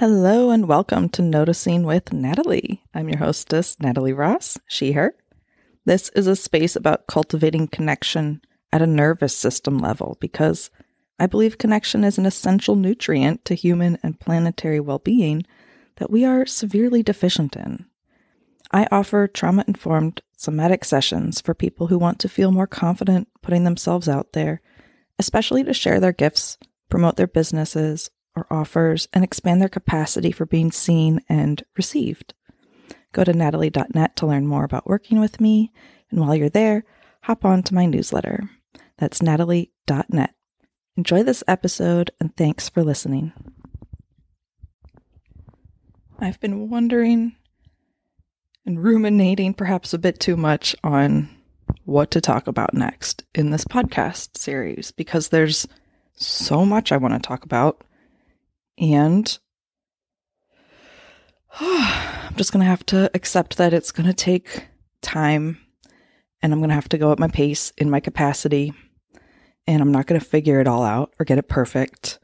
Hello and welcome to Noticing with Natalie. I'm your hostess, Natalie Ross, she, her. This is a space about cultivating connection at a nervous system level because I believe connection is an essential nutrient to human and planetary well being that we are severely deficient in. I offer trauma informed somatic sessions for people who want to feel more confident putting themselves out there, especially to share their gifts, promote their businesses or offers, and expand their capacity for being seen and received. Go to natalie.net to learn more about working with me, and while you're there, hop on to my newsletter. That's natalie.net. Enjoy this episode, and thanks for listening. I've been wondering and ruminating perhaps a bit too much on what to talk about next in this podcast series because there's so much I want to talk about. And I'm just going to have to accept that it's going to take time and I'm going to have to go at my pace in my capacity. And I'm not going to figure it all out or get it perfect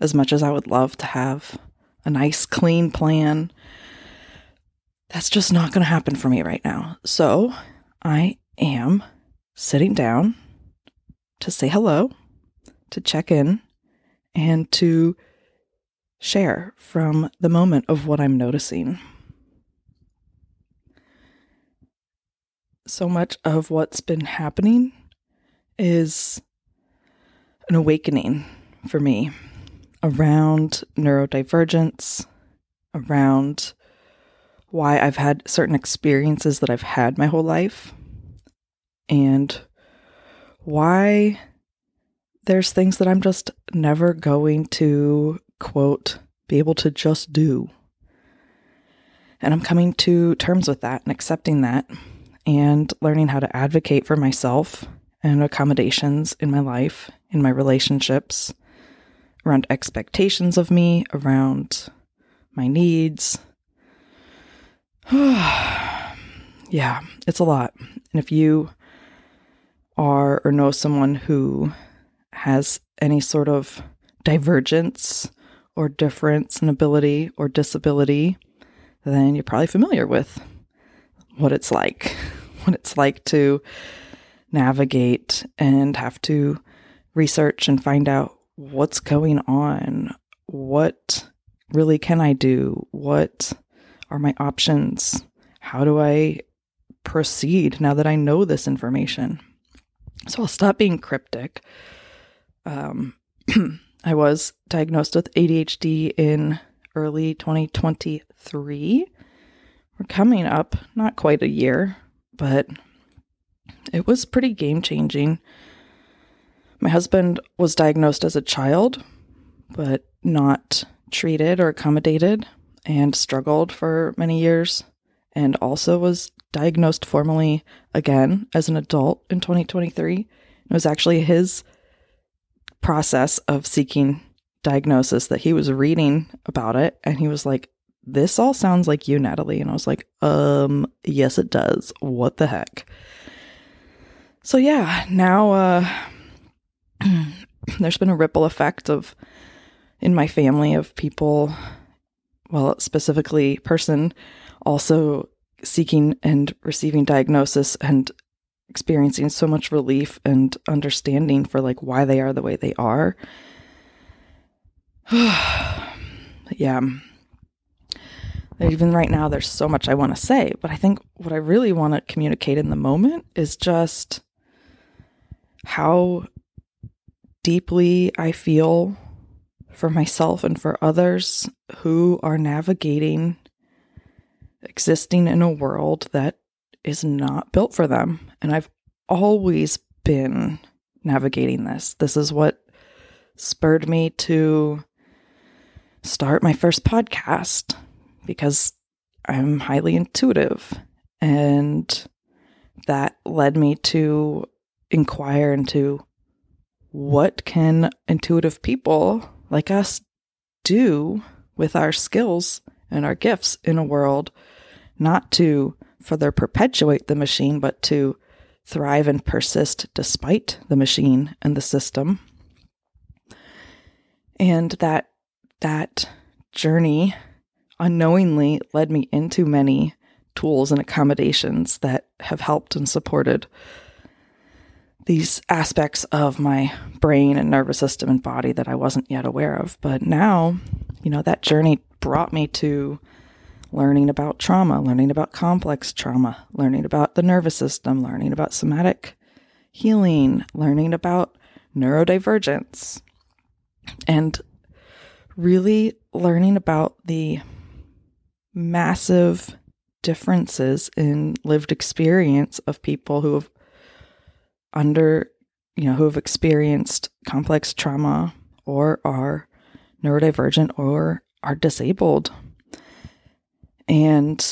as much as I would love to have a nice, clean plan. That's just not going to happen for me right now. So I am sitting down to say hello, to check in, and to share from the moment of what I'm noticing. So much of what's been happening is an awakening for me around neurodivergence, around why I've had certain experiences that I've had my whole life, and why there's things that I'm just never going to quote, be able to just do. And I'm coming to terms with that and accepting that and learning how to advocate for myself and accommodations in my life, in my relationships, around expectations of me, around my needs. yeah, it's a lot. And if you are or know someone who has any sort of divergence or difference in ability or disability, then you're probably familiar with what it's like, what it's like to navigate and have to research and find out what's going on, what really can I do, what are my options, how do I proceed now that I know this information. So I'll stop being cryptic. Um, I was diagnosed with ADHD in early 2023. We're coming up, not quite a year, but it was pretty game changing. My husband was diagnosed as a child, but not treated or accommodated and struggled for many years, and also was diagnosed formally again as an adult in 2023. It was actually his process of seeking diagnosis that he was reading about it. And he was like this all sounds like you Natalie. And I was like um yes it does. What the heck? So yeah now uh there's been a ripple effect of in my family of people well specifically person also seeking and receiving diagnosis and experiencing so much relief and understanding for like why they are the way they are. yeah. Even right now, there's so much I want to say, but I think what I really want to communicate in the moment is just how deeply I feel for myself and for others who are navigating existing in a world that is not built for them. And I've always been navigating this. This is what spurred me to start my first podcast because I'm highly intuitive. And that led me to inquire into what can intuitive people like us do with our skills and our gifts in a world not to further perpetuate the machine, but to thrive and persist despite the machine and the system. And that that journey unknowingly led me into many tools and accommodations that have helped and supported these aspects of my brain and nervous system and body that I wasn't yet aware of. But now, you know, that journey brought me to learning about trauma, learning about complex trauma, learning about the nervous system, learning about somatic healing, learning about neurodivergence, and really learning about the massive differences in lived experience of people who have under, you know, who have experienced complex trauma or are neurodivergent or are disabled. And,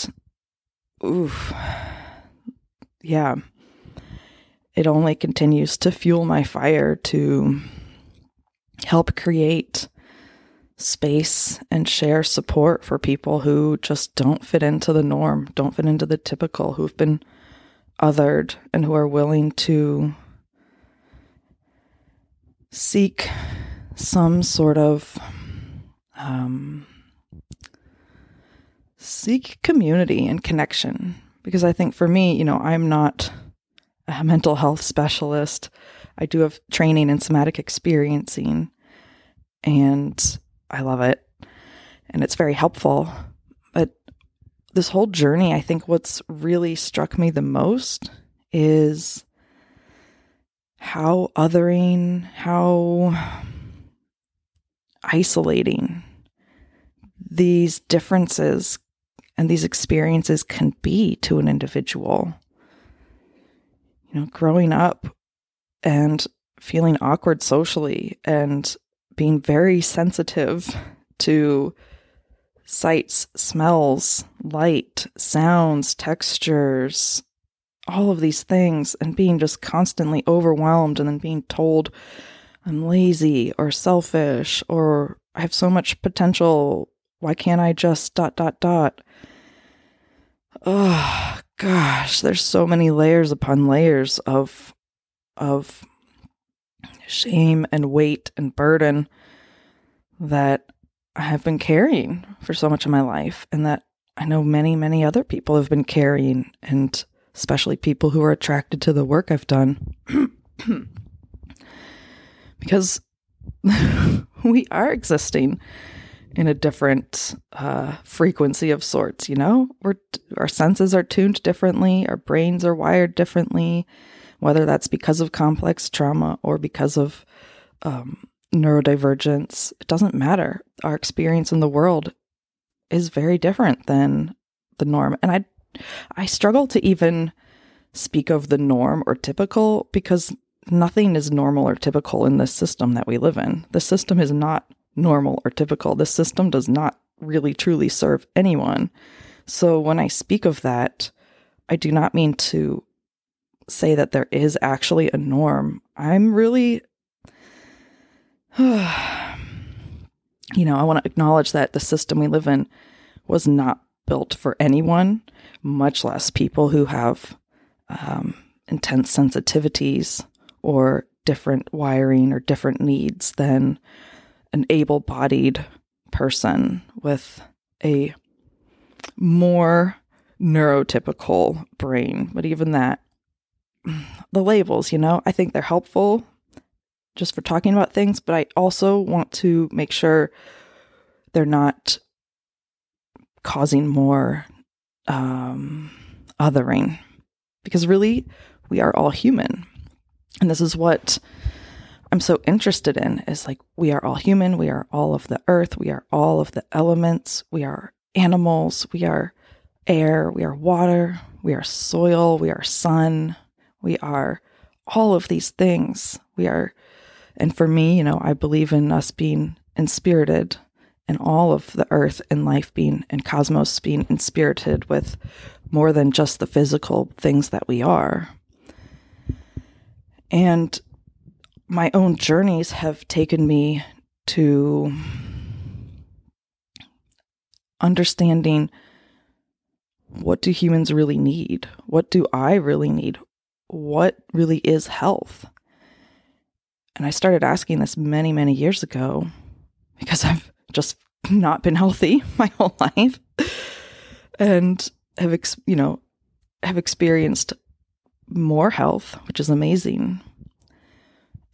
oof, yeah, it only continues to fuel my fire to help create space and share support for people who just don't fit into the norm, don't fit into the typical, who've been othered, and who are willing to seek some sort of um, seek community and connection. Because I think for me, you know, I'm not a mental health specialist. I do have training in somatic experiencing, and I love it. And it's very helpful. But this whole journey, I think what's really struck me the most is how othering, how isolating these differences and these experiences can be to an individual. You know, growing up and feeling awkward socially and being very sensitive to sights, smells, light, sounds, textures, all of these things, and being just constantly overwhelmed and then being told I'm lazy or selfish or I have so much potential. Why can't I just dot, dot, dot? Oh, gosh, there's so many layers upon layers of, of shame and weight and burden that I have been carrying for so much of my life, and that I know many, many other people have been carrying, and especially people who are attracted to the work I've done. because we are existing in a different uh, frequency of sorts, you know? We're, our senses are tuned differently, our brains are wired differently, whether that's because of complex trauma or because of um, neurodivergence, it doesn't matter. Our experience in the world is very different than the norm. And I I struggle to even speak of the norm or typical because nothing is normal or typical in this system that we live in. The system is not normal or typical. The system does not really truly serve anyone. So when I speak of that, I do not mean to say that there is actually a norm. I'm really, you know, I want to acknowledge that the system we live in was not built for anyone, much less people who have um, intense sensitivities or different wiring or different needs than an able bodied person with a more neurotypical brain. But even that the labels, you know, I think they're helpful just for talking about things, but I also want to make sure they're not causing more um, othering because really we are all human. And this is what I'm so interested in is like we are all human, we are all of the earth, we are all of the elements, we are animals, we are air, we are water, we are soil, we are sun, we are all of these things. We are, and for me, you know, I believe in us being inspirited and all of the earth and life being and cosmos being inspirited with more than just the physical things that we are. And my own journeys have taken me to understanding what do humans really need? What do I really need? what really is health? And I started asking this many, many years ago because I've just not been healthy my whole life and have ex- you know have experienced more health which is amazing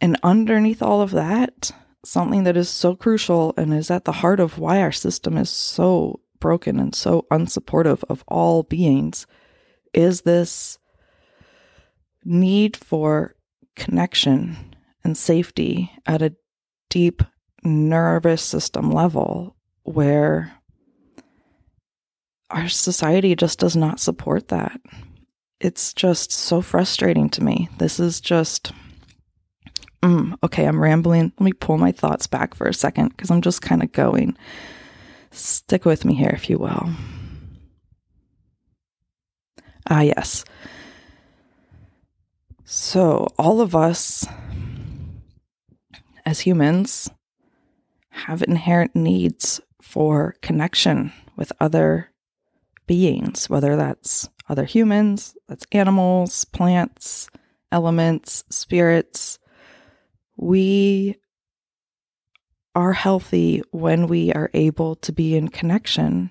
and underneath all of that something that is so crucial and is at the heart of why our system is so broken and so unsupportive of all beings is this need for connection and safety at a deep nervous system level where our society just does not support that. It's just so frustrating to me. This is just. Mm, okay, I'm rambling. Let me pull my thoughts back for a second because I'm just kind of going. Stick with me here, if you will. Ah, yes. So, all of us as humans have inherent needs for connection with other beings, whether that's other humans, that's animals, plants, elements, spirits. We are healthy when we are able to be in connection.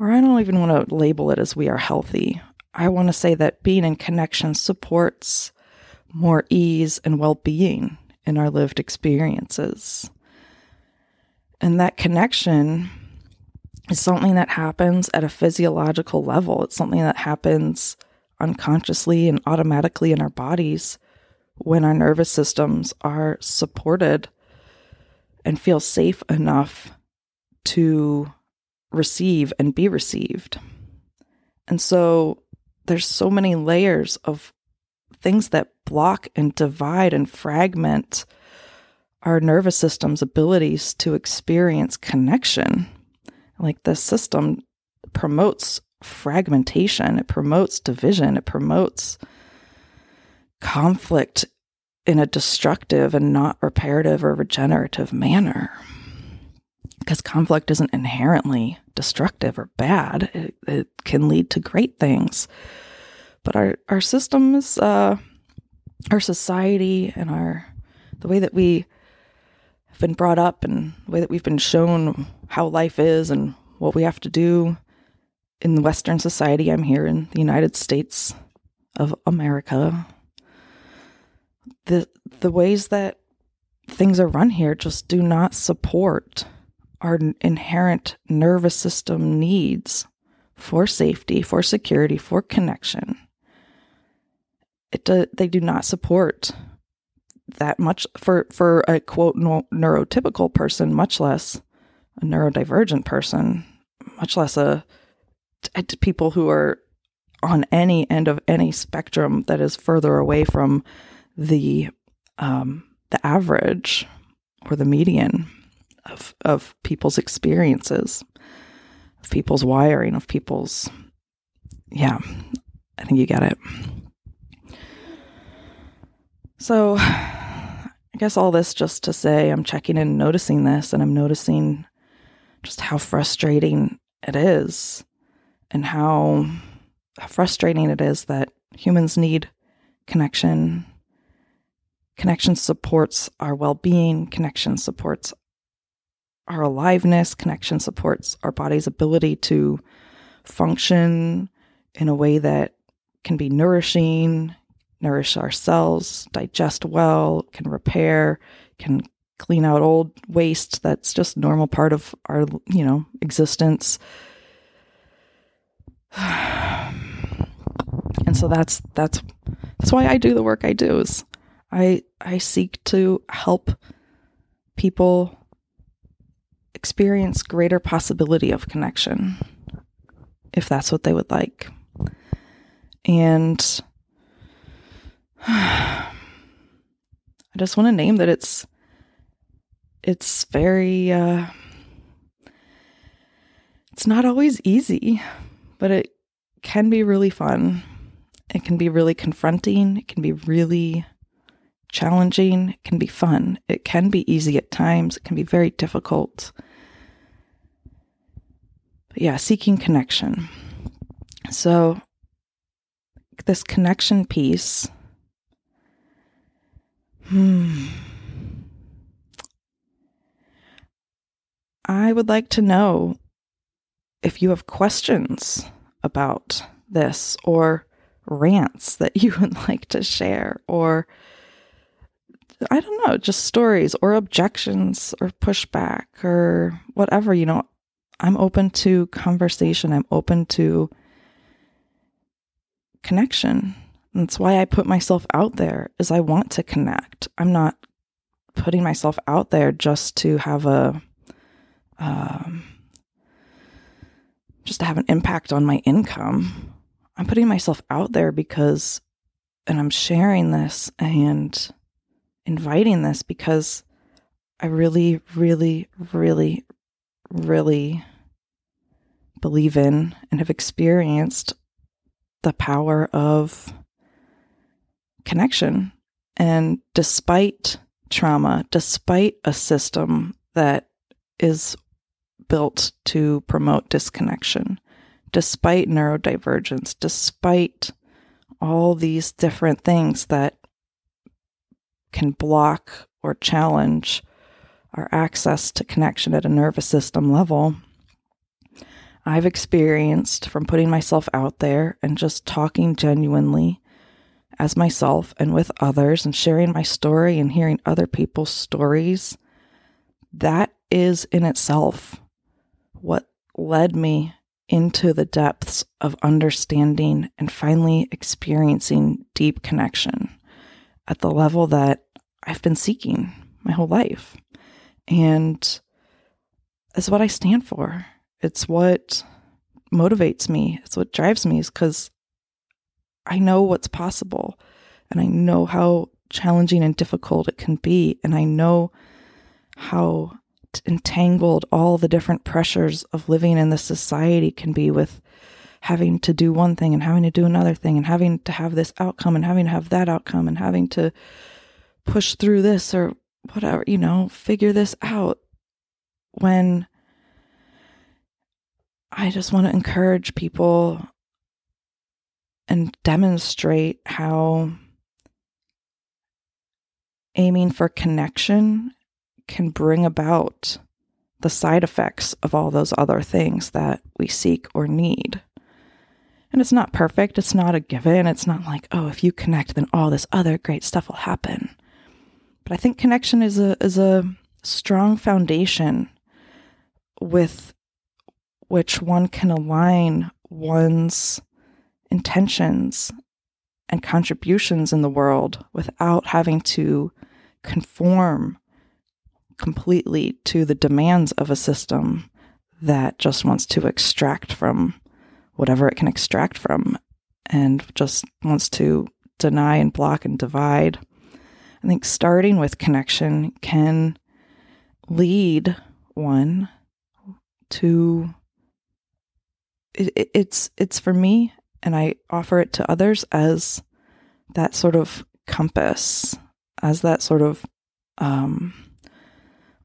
Or I don't even want to label it as we are healthy. I want to say that being in connection supports more ease and well being in our lived experiences. And that connection is something that happens at a physiological level. It's something that happens unconsciously and automatically in our bodies when our nervous systems are supported and feel safe enough to receive and be received. And so there's so many layers of things that block and divide and fragment our nervous system's abilities to experience connection. Like the system promotes fragmentation, it promotes division, it promotes conflict in a destructive and not reparative or regenerative manner. Because conflict isn't inherently destructive or bad, it, it can lead to great things. But our, our systems, uh, our society, and our the way that we have been brought up and the way that we've been shown how life is and what we have to do in the Western society. I'm here in the United States of America. The the ways that things are run here just do not support our inherent nervous system needs for safety, for security, for connection. It do, they do not support that much for for a quote neurotypical person, much less a neurodivergent person, much less a people who are on any end of any spectrum that is further away from the um, the average or the median of of people's experiences, of people's wiring, of people's yeah. I think you get it. So, I guess all this just to say I'm checking in noticing this, and I'm noticing just how frustrating it is, and how frustrating it is that humans need connection. Connection supports our well being, connection supports our aliveness, connection supports our body's ability to function in a way that can be nourishing, nourish our cells, digest well, can repair, can clean out old waste that's just normal part of our, you know, existence. and so that's that's that's why I do the work I do is I I seek to help people experience greater possibility of connection if that's what they would like. And I just want to name that it's it's very uh it's not always easy, but it can be really fun. It can be really confronting, it can be really challenging, it can be fun. It can be easy at times, it can be very difficult. But yeah, seeking connection. So this connection piece Hmm. I would like to know if you have questions about this or rants that you would like to share or I don't know, just stories or objections or pushback or whatever, you know, I'm open to conversation. I'm open to connection. That's why I put myself out there is I want to connect. I'm not putting myself out there just to have a um, just to have an impact on my income. I'm putting myself out there because and I'm sharing this and inviting this because I really, really, really, really believe in and have experienced the power of connection. And despite trauma, despite a system that is built to promote disconnection, despite neurodivergence, despite all these different things that can block or challenge our access to connection at a nervous system level. I've experienced from putting myself out there and just talking genuinely as myself and with others and sharing my story and hearing other people's stories. That is in itself what led me into the depths of understanding and finally experiencing deep connection at the level that I've been seeking my whole life. And it's what I stand for. It's what motivates me. It's what drives me is because I know what's possible and I know how challenging and difficult it can be. And I know how entangled all the different pressures of living in this society can be with having to do one thing and having to do another thing and having to have this outcome and having to have that outcome and having to push through this or whatever, you know, figure this out when I just want to encourage people and demonstrate how aiming for connection can bring about the side effects of all those other things that we seek or need. And it's not perfect, it's not a given. It's not like, oh, if you connect, then all this other great stuff will happen. But I think connection is a is a strong foundation with which one can align one's intentions and contributions in the world without having to conform completely to the demands of a system that just wants to extract from whatever it can extract from and just wants to deny and block and divide I think starting with connection can lead one to it, it's it's for me and I offer it to others as that sort of compass as that sort of um,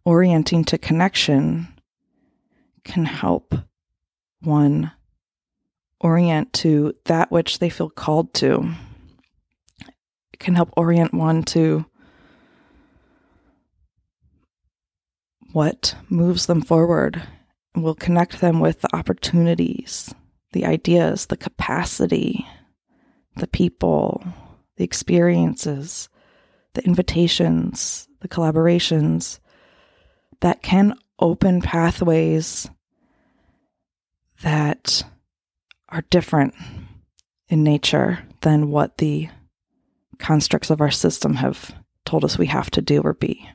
orienting to connection can help one orient to that which they feel called to. It can help orient one to what moves them forward will connect them with the opportunities, the ideas, the capacity, the people, the experiences, the invitations, the collaborations that can open pathways that are different in nature than what the constructs of our system have told us we have to do or be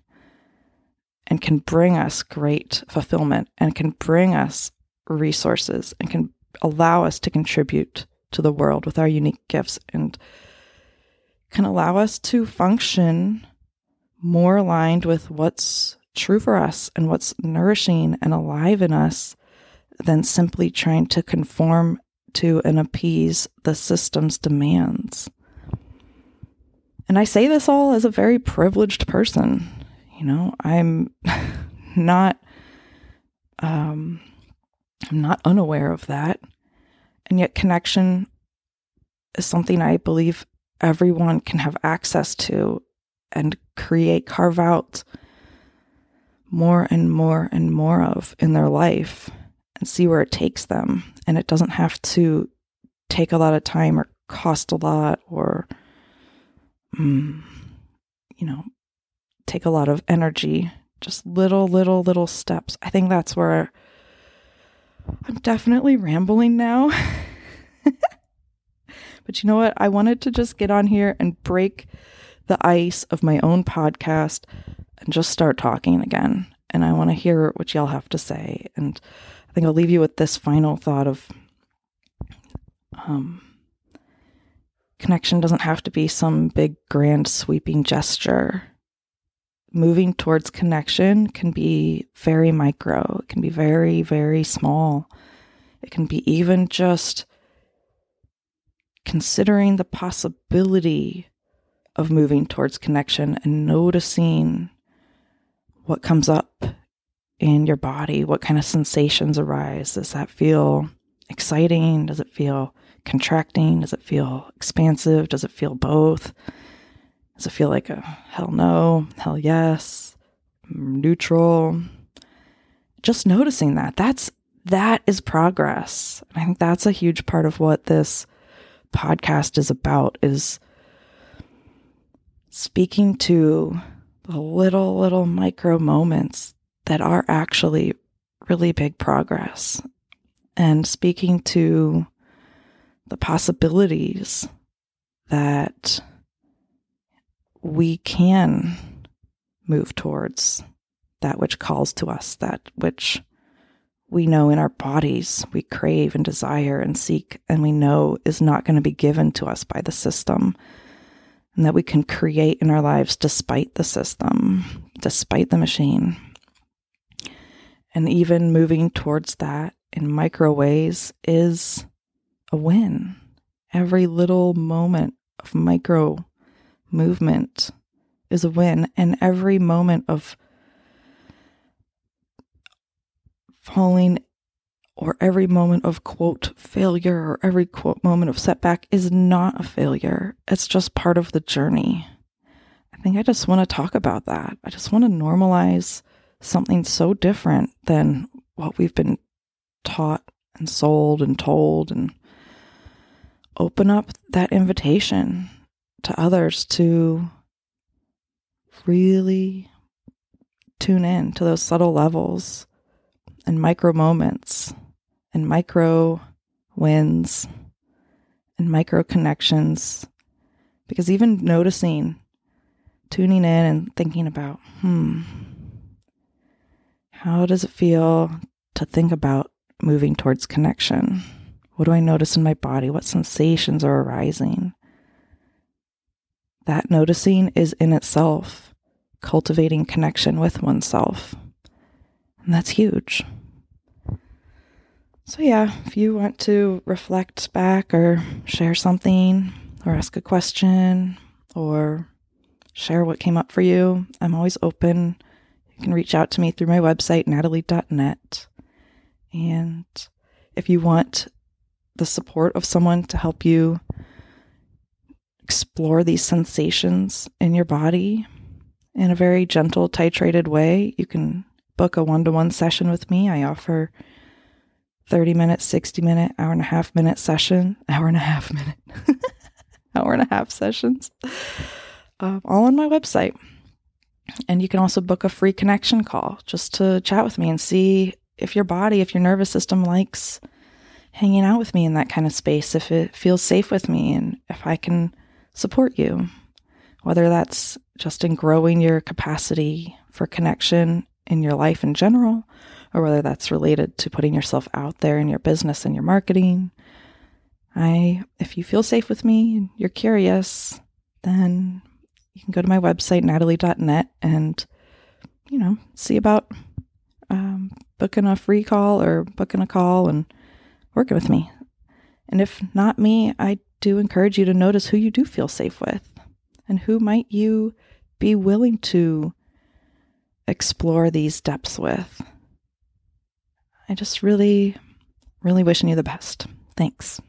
and can bring us great fulfillment and can bring us resources and can allow us to contribute to the world with our unique gifts and can allow us to function more aligned with what's true for us and what's nourishing and alive in us than simply trying to conform to and appease the system's demands. And I say this all as a very privileged person you know i'm not um i'm not unaware of that and yet connection is something i believe everyone can have access to and create carve out more and more and more of in their life and see where it takes them. And it doesn't have to take a lot of time or cost a lot or, um, you know, take a lot of energy. Just little, little, little steps. I think that's where I'm definitely rambling now. but you know what? I wanted to just get on here and break the ice of my own podcast and just start talking again. And I want to hear what y'all have to say. And I think I'll leave you with this final thought of um, connection doesn't have to be some big, grand, sweeping gesture. Moving towards connection can be very micro, it can be very, very small. It can be even just considering the possibility of moving towards connection and noticing what comes up in your body, what kind of sensations arise. Does that feel exciting? Does it feel contracting? Does it feel expansive? Does it feel both? Does it feel like a hell no, hell yes, neutral? Just noticing that. That's that is progress. I think that's a huge part of what this podcast is about is speaking to the little little micro moments that are actually really big progress and speaking to the possibilities that we can move towards that which calls to us, that which we know in our bodies we crave and desire and seek, and we know is not going to be given to us by the system, and that we can create in our lives despite the system, despite the machine. And even moving towards that in micro ways is a win. Every little moment of micro movement is a win, and every moment of falling or every moment of quote failure or every quote moment of setback is not a failure. It's just part of the journey. I think I just want to talk about that. I just want to normalize something so different than what we've been taught and sold and told and open up that invitation to others to really tune in to those subtle levels and micro moments and micro wins and micro connections. Because even noticing, tuning in and thinking about, hmm, how does it feel to think about moving towards connection? What do I notice in my body? What sensations are arising? That noticing is in itself cultivating connection with oneself. And that's huge. So, yeah, if you want to reflect back or share something or ask a question or share what came up for you, I'm always open. You can reach out to me through my website, natalie.net. And if you want the support of someone to help you explore these sensations in your body in a very gentle, titrated way, you can book a one to one session with me. I offer 30 minute, 60 minute, hour and a half minute session, hour and a half minute, hour and a half sessions, um, all on my website. And you can also book a free connection call just to chat with me and see if your body, if your nervous system likes hanging out with me in that kind of space, if it feels safe with me, and if I can support you, whether that's just in growing your capacity for connection in your life in general, or whether that's related to putting yourself out there in your business and your marketing. I if you feel safe with me and you're curious, then you can go to my website, natalie.net, and you know, see about um, booking a free call or booking a call and working with me. And if not me, I do encourage you to notice who you do feel safe with and who might you be willing to explore these depths with. I just really, really wishing you the best. Thanks.